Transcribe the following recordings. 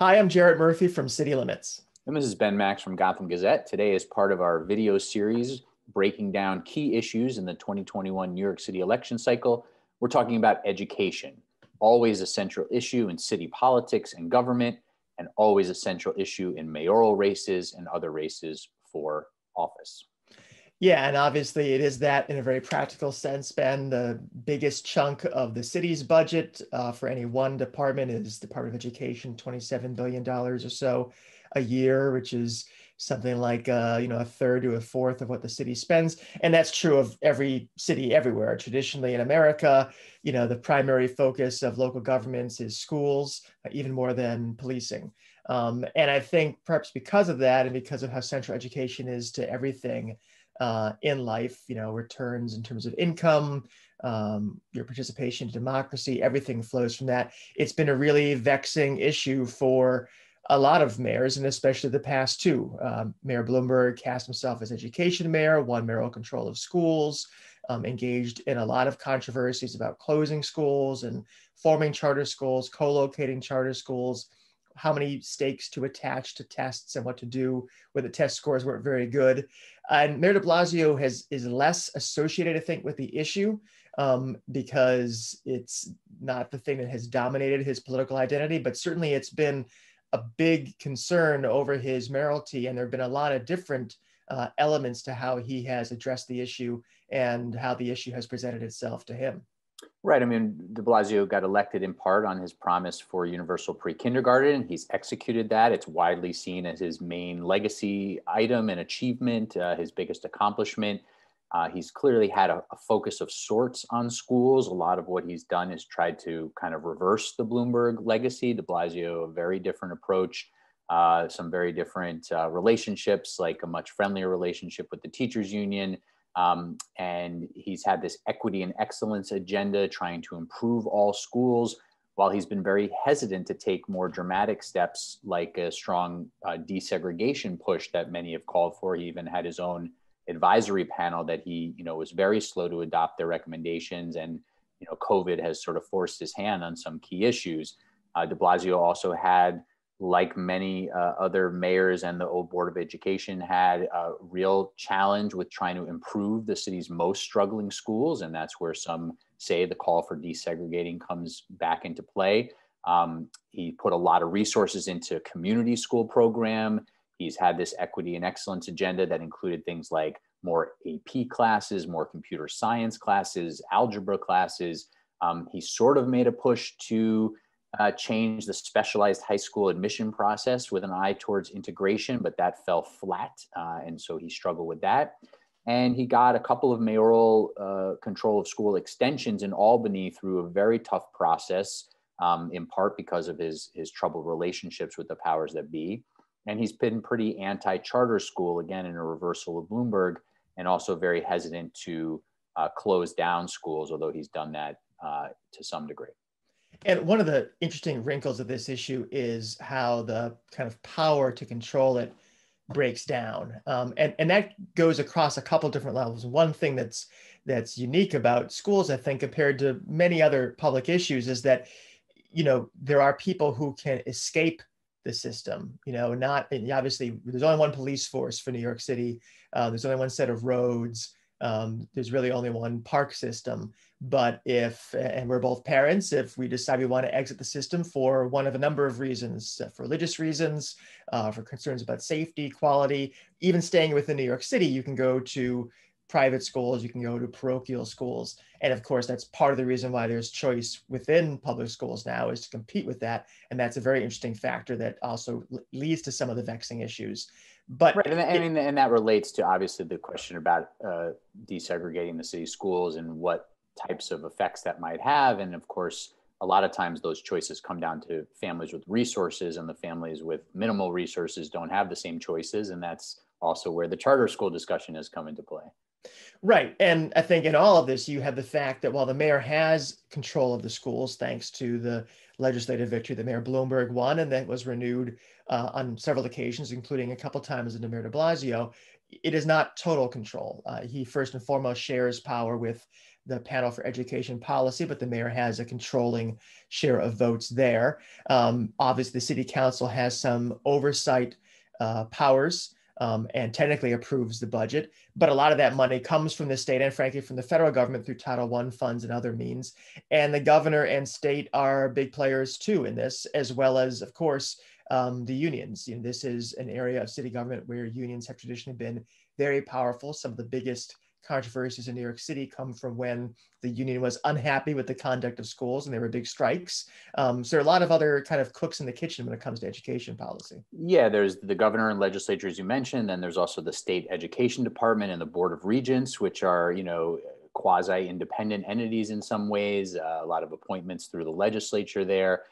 Hi, I'm Jarrett Murphy from City Limits. And this is Ben Max from Gotham Gazette. Today, as part of our video series breaking down key issues in the 2021 New York City election cycle, we're talking about education, always a central issue in city politics and government, and always a central issue in mayoral races and other races for office. Yeah, and obviously it is that in a very practical sense, Ben. The biggest chunk of the city's budget uh, for any one department is Department of Education, $27 billion or so a year, which is something like uh, you know a third to a fourth of what the city spends, and that's true of every city everywhere. Traditionally in America, you know the primary focus of local governments is schools, even more than policing. Um, and I think perhaps because of that, and because of how central education is to everything uh, in life, you know, returns in terms of income, um, your participation in democracy, everything flows from that. It's been a really vexing issue for a lot of mayors, and especially the past two. Um, mayor Bloomberg cast himself as education mayor, won mayoral control of schools, um, engaged in a lot of controversies about closing schools and forming charter schools, co-locating charter schools, how many stakes to attach to tests and what to do when the test scores weren't very good. And Mayor de Blasio has is less associated, I think, with the issue um, because it's not the thing that has dominated his political identity, but certainly it's been a big concern over his mayoralty, and there have been a lot of different uh, elements to how he has addressed the issue and how the issue has presented itself to him. Right. I mean, de Blasio got elected in part on his promise for universal pre kindergarten. He's executed that. It's widely seen as his main legacy item and achievement, uh, his biggest accomplishment. Uh, he's clearly had a, a, focus of sorts on schools. A lot of what he's done is tried to kind of reverse the Bloomberg legacy. De Blasio, a very different approach, uh, some very different uh, relationships, like a much friendlier relationship with the teachers union. Um, and he's had this equity and excellence agenda trying to improve all schools while he's been very hesitant to take more dramatic steps like a strong uh, desegregation push that many have called for. He even had his own advisory panel that he, you know, was very slow to adopt their recommendations. And, you know, COVID has sort of forced his hand on some key issues. Uh, de Blasio also had like many uh, other mayors and the old Board of Education, had a real challenge with trying to improve the city's most struggling schools. And that's where some say the call for desegregating comes back into play. Um, he put a lot of resources into community school program. He's had this equity and excellence agenda that included things like more AP classes, more computer science classes, algebra classes. Um, he sort of made a push to uh, changed the specialized high school admission process with an eye towards integration, but that fell flat. Uh, and so he struggled with that. And he got a couple of mayoral uh, control of school extensions in Albany through a very tough process, um, in part because of his, his troubled relationships with the powers that be. And he's been pretty anti charter school, again, in a reversal of Bloomberg, and also very hesitant to uh, close down schools, although he's done that uh, to some degree. And one of the interesting wrinkles of this issue is how the kind of power to control it breaks down, um, and and that goes across a couple different levels. One thing that's that's unique about schools, I think, compared to many other public issues, is that you know there are people who can escape the system. You know, not obviously there's only one police force for New York City. Uh, there's only one set of roads. Um, there's really only one park system. But if, and we're both parents, if we decide we want to exit the system for one of a number of reasons, uh, for religious reasons, uh, for concerns about safety, quality, even staying within New York City, you can go to private schools, you can go to parochial schools. And of course, that's part of the reason why there's choice within public schools now is to compete with that. And that's a very interesting factor that also leads to some of the vexing issues. But right, and, and, and that relates to obviously the question about uh, desegregating the city schools and what types of effects that might have. And of course, a lot of times those choices come down to families with resources, and the families with minimal resources don't have the same choices. And that's also where the charter school discussion has come into play. Right. And I think in all of this, you have the fact that while the mayor has control of the schools, thanks to the legislative victory that Mayor Bloomberg won, and that was renewed uh, on several occasions, including a couple times under Mayor de Blasio, it is not total control. Uh, he first and foremost shares power with the panel for education policy, but the mayor has a controlling share of votes there. Um, obviously, the city council has some oversight uh, powers um, and technically approves the budget. But a lot of that money comes from the state and, frankly, from the federal government through Title I funds and other means. And the governor and state are big players too in this, as well as, of course, um, the unions. You know, this is an area of city government where unions have traditionally been very powerful. Some of the biggest controversies in New York City come from when the union was unhappy with the conduct of schools and there were big strikes. Um, so there are a lot of other kind of cooks in the kitchen when it comes to education policy. Yeah, there's the governor and legislature, as you mentioned, and there's also the state education department and the board of regents, which are, you know, quasi independent entities in some ways, uh, a lot of appointments through the legislature there.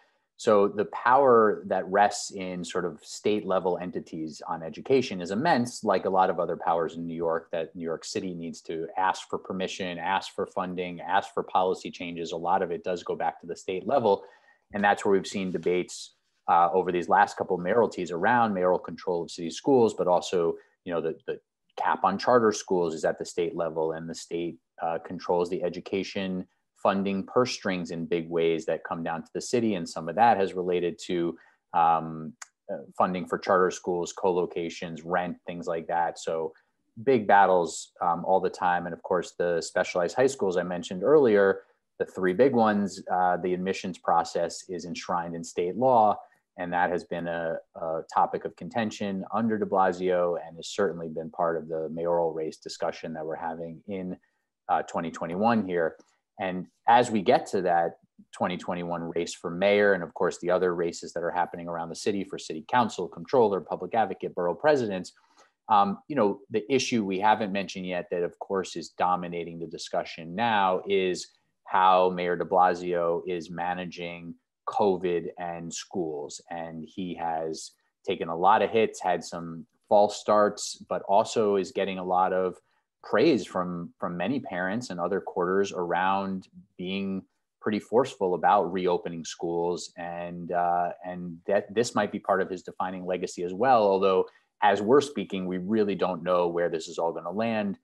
So the power that rests in sort of state level entities on education is immense, like a lot of other powers in New York that New York City needs to ask for permission, ask for funding, ask for policy changes. A lot of it does go back to the state level. And that's where we've seen debates uh, over these last couple of mayoralties around mayoral control of city schools, but also, you know, the, the cap on charter schools is at the state level and the state uh, controls the education funding purse strings in big ways that come down to the city. And some of that has related to um, uh, funding for charter schools, co-locations, rent, things like that. So big battles um, all the time. And of course, the specialized high schools I mentioned earlier, the three big ones, uh, the admissions process is enshrined in state law. And that has been a, a, topic of contention under de Blasio and has certainly been part of the mayoral race discussion that we're having in uh, 2021 here. And as we get to that 2021 race for mayor, and of course the other races that are happening around the city for city council, controller, public advocate, borough presidents, um, you know, the issue we haven't mentioned yet that of course is dominating the discussion now is how Mayor de Blasio is managing COVID and schools. And he has taken a lot of hits, had some false starts, but also is getting a lot of praise from from many parents and other quarters around being pretty forceful about reopening schools. And uh, and that this might be part of his defining legacy as well although as we're speaking we really don't know where this is all going to land.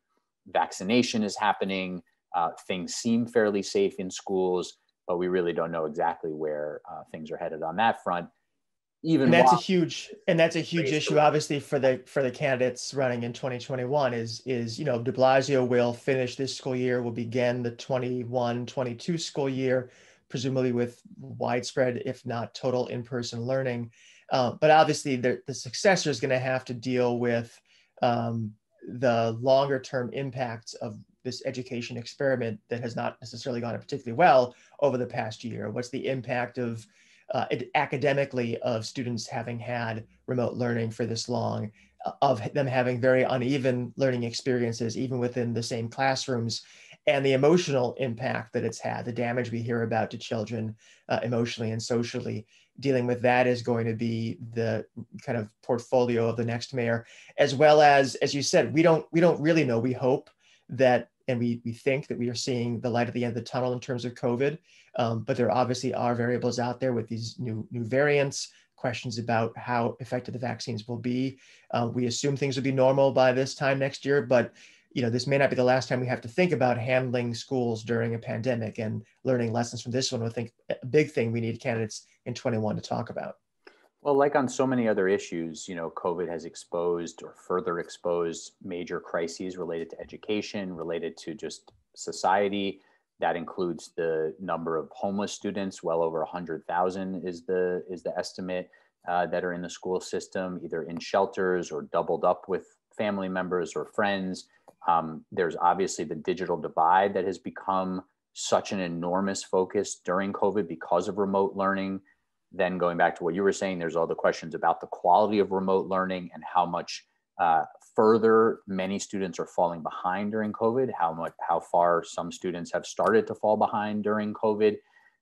Vaccination is happening uh, things seem fairly safe in schools but we really don't know exactly where uh, things are headed on that front even and that's a huge and that's a huge issue obviously for the for the candidates running in 2021 is is you know de blasio will finish this school year will begin the 21 22 school year presumably with widespread if not total in-person learning. Uh, but obviously the, the successor is going to have to deal with um, the longer term impacts of this education experiment that has not necessarily gone particularly well over the past year. What's the impact of uh, academically of students having had remote learning for this long, uh, of them having very uneven learning experiences, even within the same classrooms, and the emotional impact that it's had, the damage we hear about to children uh, emotionally and socially. Dealing with that is going to be the kind of portfolio of the next mayor, as well as, as you said, we don't we don't really know. We hope that and we, we think that we are seeing the light at the end of the tunnel in terms of COVID. Um, but there obviously are variables out there with these new, new variants, questions about how effective the vaccines will be. Uh, we assume things will be normal by this time next year, but you know, this may not be the last time we have to think about handling schools during a pandemic and learning lessons from this one. I think a big thing we need candidates in 21 to talk about. Well, like on so many other issues, you know, COVID has exposed or further exposed major crises related to education, related to just society. That includes the number of homeless students. Well over 100,000 is the is the estimate uh, that are in the school system, either in shelters or doubled up with family members or friends. Um, there's obviously the digital divide that has become such an enormous focus during COVID because of remote learning then going back to what you were saying, there's all the questions about the quality of remote learning and how much uh, further many students are falling behind during COVID, how much, how far some students have started to fall behind during COVID.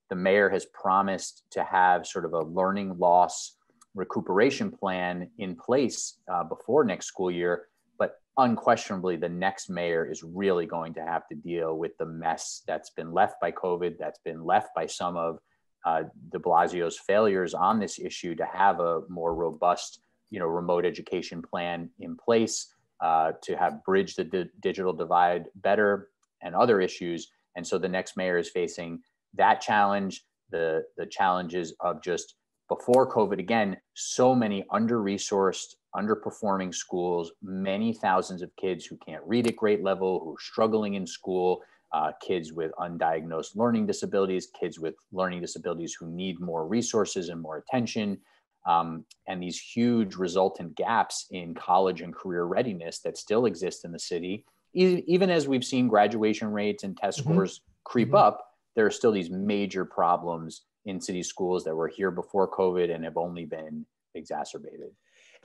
The mayor has promised to have sort of a learning loss recuperation plan in place uh, before next school year. But unquestionably, the next mayor is really going to have to deal with the mess that's been left by COVID, that's been left by some of uh, de Blasio's failures on this issue to have a more robust, you know, remote education plan in place uh, to have bridged the di- digital divide better and other issues. And so the next mayor is facing that challenge, the, the challenges of just before COVID, again, so many under resourced, underperforming schools, many thousands of kids who can't read at grade level, who are struggling in school, uh, kids with undiagnosed learning disabilities, kids with learning disabilities who need more resources and more attention, um, and these huge resultant gaps in college and career readiness that still exist in the city. Even as we've seen graduation rates and test mm-hmm. scores creep mm-hmm. up, there are still these major problems in city schools that were here before COVID and have only been exacerbated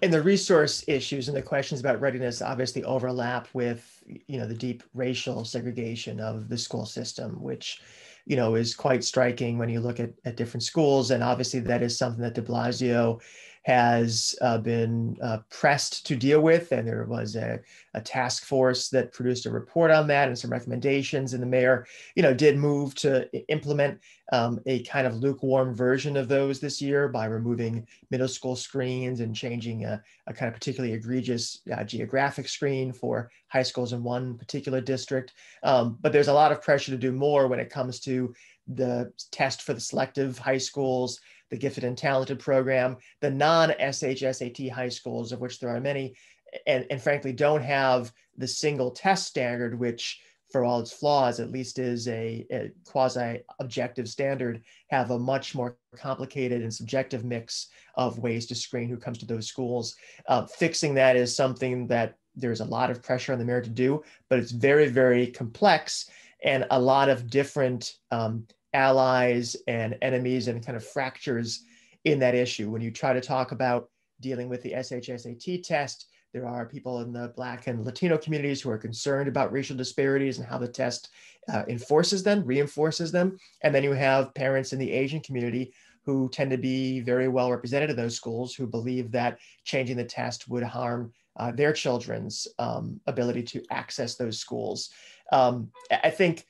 and the resource issues and the questions about readiness obviously overlap with you know the deep racial segregation of the school system which you know is quite striking when you look at, at different schools. And obviously that is something that de blasio has uh, been uh, pressed to deal with. And there was a, a, task force that produced a report on that and some recommendations. And the mayor, you know, did move to implement um, a kind of lukewarm version of those this year by removing middle school screens and changing a, a kind of particularly egregious uh, geographic screen for high schools in one particular district. Um, but there's a lot of pressure to do more when it comes to the test for the selective high schools, the gifted and talented program, the non-SHSAT high schools, of which there are many, and, and frankly don't have the single test standard, which for all its flaws, at least is a, a quasi-objective standard, have a much more complicated and subjective mix of ways to screen who comes to those schools. Uh, fixing that is something that there's a lot of pressure on the mayor to do, but it's very, very complex and a lot of different um, allies and enemies and kind of fractures in that issue. When you try to talk about dealing with the SHSAT test, there are people in the Black and Latino communities who are concerned about racial disparities and how the test uh, enforces them, reinforces them. And then you have parents in the Asian community who tend to be very well represented in those schools who believe that changing the test would harm uh, their children's um, ability to access those schools. Um, I think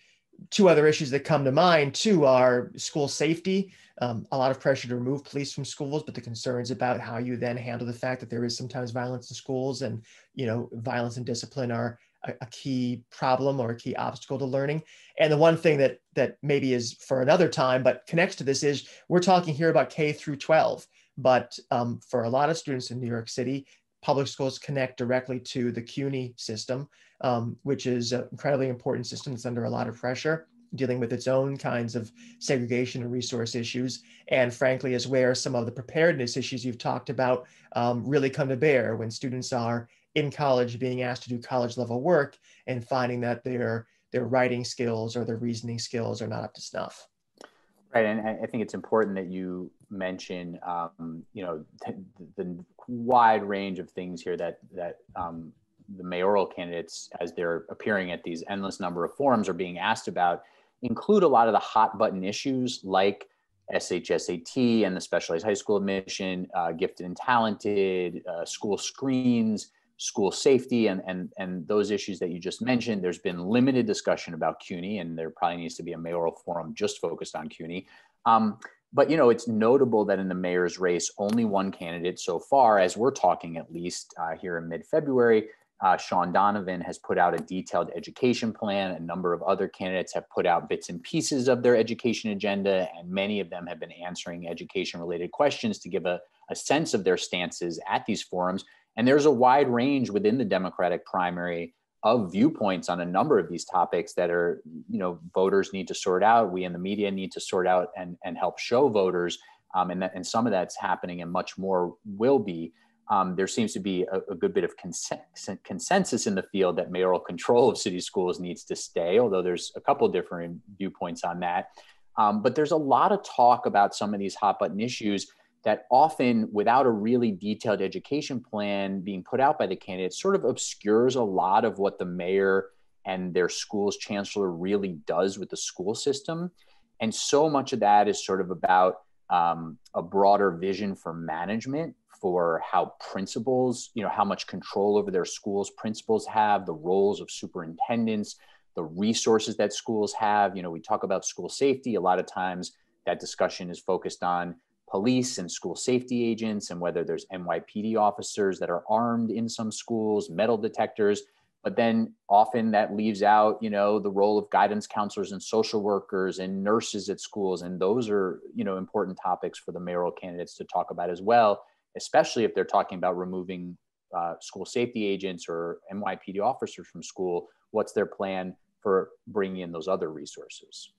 two other issues that come to mind too are school safety. Um, a lot of pressure to remove police from schools, but the concerns about how you then handle the fact that there is sometimes violence in schools, and you know, violence and discipline are a, a key problem or a key obstacle to learning. And the one thing that that maybe is for another time, but connects to this is we're talking here about K through 12, but um, for a lot of students in New York City, public schools connect directly to the CUNY system, um, which is an incredibly important system that's under a lot of pressure, dealing with its own kinds of segregation and resource issues. And frankly, is where some of the preparedness issues you've talked about um, really come to bear when students are in college being asked to do college level work and finding that their their writing skills or their reasoning skills are not up to snuff. Right, and I think it's important that you mention, um, you know, the, the, wide range of things here that that um, the mayoral candidates, as they're appearing at these endless number of forums, are being asked about, include a lot of the hot button issues like SHSAT and the specialized high school admission, uh, gifted and talented, uh, school screens, school safety and, and, and those issues that you just mentioned. There's been limited discussion about CUNY, and there probably needs to be a mayoral forum just focused on CUNY. Um, but you know, it's notable that in the mayor's race, only one candidate so far, as we're talking at least uh, here in mid-February, uh, Shaun Donovan has put out a detailed education plan. A number of other candidates have put out bits and pieces of their education agenda, and many of them have been answering education related questions to give a, a sense of their stances at these forums. And there's a wide range within the Democratic primary of viewpoints on a number of these topics that are, you know, voters need to sort out. We in the media need to sort out and, and help show voters. Um, and, that, and some of that's happening and much more will be. Um, there seems to be a, a good bit of consensus in the field that mayoral control of city schools needs to stay, although there's a couple different viewpoints on that. Um, but there's a lot of talk about some of these hot button issues that often without a really detailed education plan being put out by the candidate, sort of obscures a lot of what the mayor and their school's chancellor really does with the school system and so much of that is sort of about um, a broader vision for management for how principals you know how much control over their schools principals have the roles of superintendents the resources that schools have. You know we talk about school safety. A lot of times that discussion is focused on police and school safety agents and whether there's NYPD officers that are armed in some schools, metal detectors. but then often that leaves out you know the role of guidance counselors and social workers and nurses at schools. And those are you know important topics for the mayoral candidates to talk about as well especially if they're talking about removing uh, school safety agents or nypd officers from school what's their plan for bringing in those other resources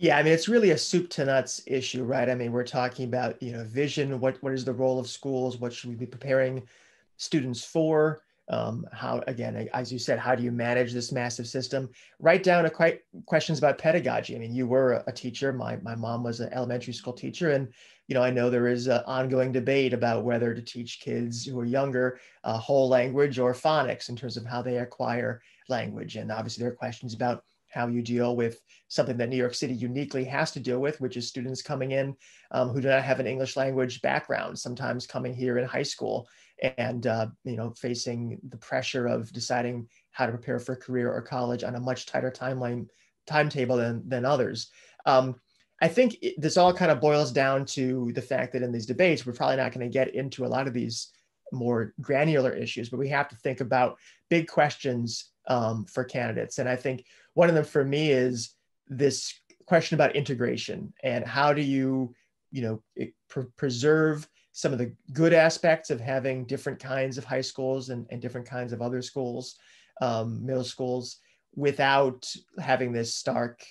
yeah, I mean, it's really a soup to nuts issue, right? I mean, we're talking about, you know, vision, what, what is the role of schools? What should we be preparing students for? Um, how, again, as you said, how do you manage this massive system? Right down to quite questions about pedagogy. I mean, you were a teacher. My, my mom was an elementary school teacher. And, you know, I know there is an ongoing debate about whether to teach kids who are younger uh, whole language or phonics in terms of how they acquire language. And obviously there are questions about how you deal with something that New York City uniquely has to deal with, which is students coming in um, who do not have an English language background, sometimes coming here in high school and uh, you know facing the pressure of deciding how to prepare for career or college on a much tighter timeline timetable than than others. Um, I think it, this all kind of boils down to the fact that in these debates, we're probably not going to get into a lot of these more granular issues, but we have to think about big questions um, for candidates. And I think one of them for me is this question about integration and how do you, you know, pr- preserve some of the good aspects of having different kinds of high schools and, and different kinds of other schools, um, middle schools, without having this stark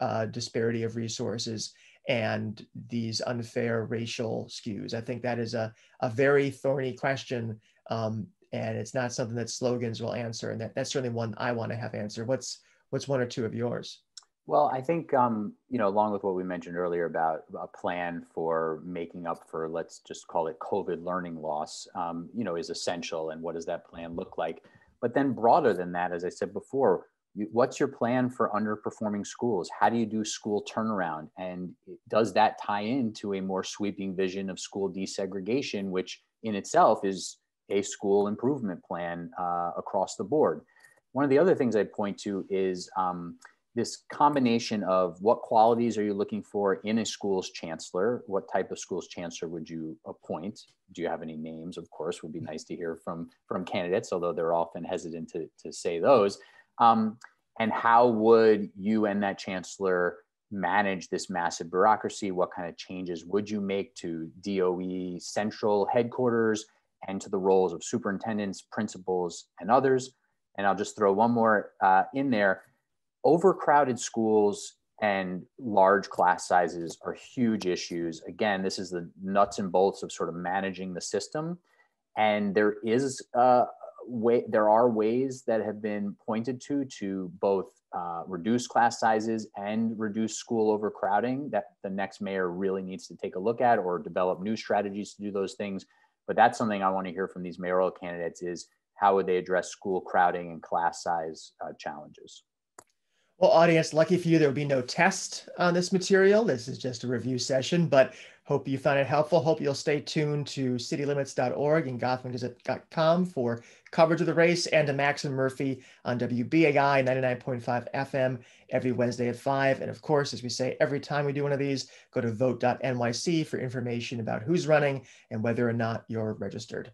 uh, disparity of resources and these unfair racial skews. I think that is a, a very thorny question um, and it's not something that slogans will answer. And that, that's certainly one I want to have answered. What's what's one or two of yours? Well, I think um, you know, along with what we mentioned earlier about a plan for making up for, let's just call it COVID learning loss, um, you know, is essential. And what does that plan look like? But then, broader than that, as I said before, what's your plan for underperforming schools? How do you do school turnaround? And does that tie into a more sweeping vision of school desegregation, which in itself is a school improvement plan uh, across the board. One of the other things I'd point to is um, this combination of what qualities are you looking for in a school's chancellor? What type of school's chancellor would you appoint? Do you have any names? Of course, would be nice to hear from from candidates, although they're often hesitant to, to say those. Um, and how would you and that chancellor manage this massive bureaucracy? What kind of changes would you make to DOE central headquarters? and to the roles of superintendents, principals, and others. And I'll just throw one more uh, in there. Overcrowded schools and large class sizes are huge issues. Again, this is the nuts and bolts of sort of managing the system. And there is uh, way, there are ways that have been pointed to to both uh, reduce class sizes and reduce school overcrowding that the next mayor really needs to take a look at or develop new strategies to do those things but that's something I want to hear from these mayoral candidates is how would they address school crowding and class size uh, challenges? Well, audience, lucky for you, there will be no test on this material. This is just a review session, but hope you found it helpful. Hope you'll stay tuned to citylimits.org and gothamgazette.com for coverage of the race and to Max and Murphy on WBAI 99.5 FM every Wednesday at 5. And of course, as we say every time we do one of these, go to vote.nyc for information about who's running and whether or not you're registered.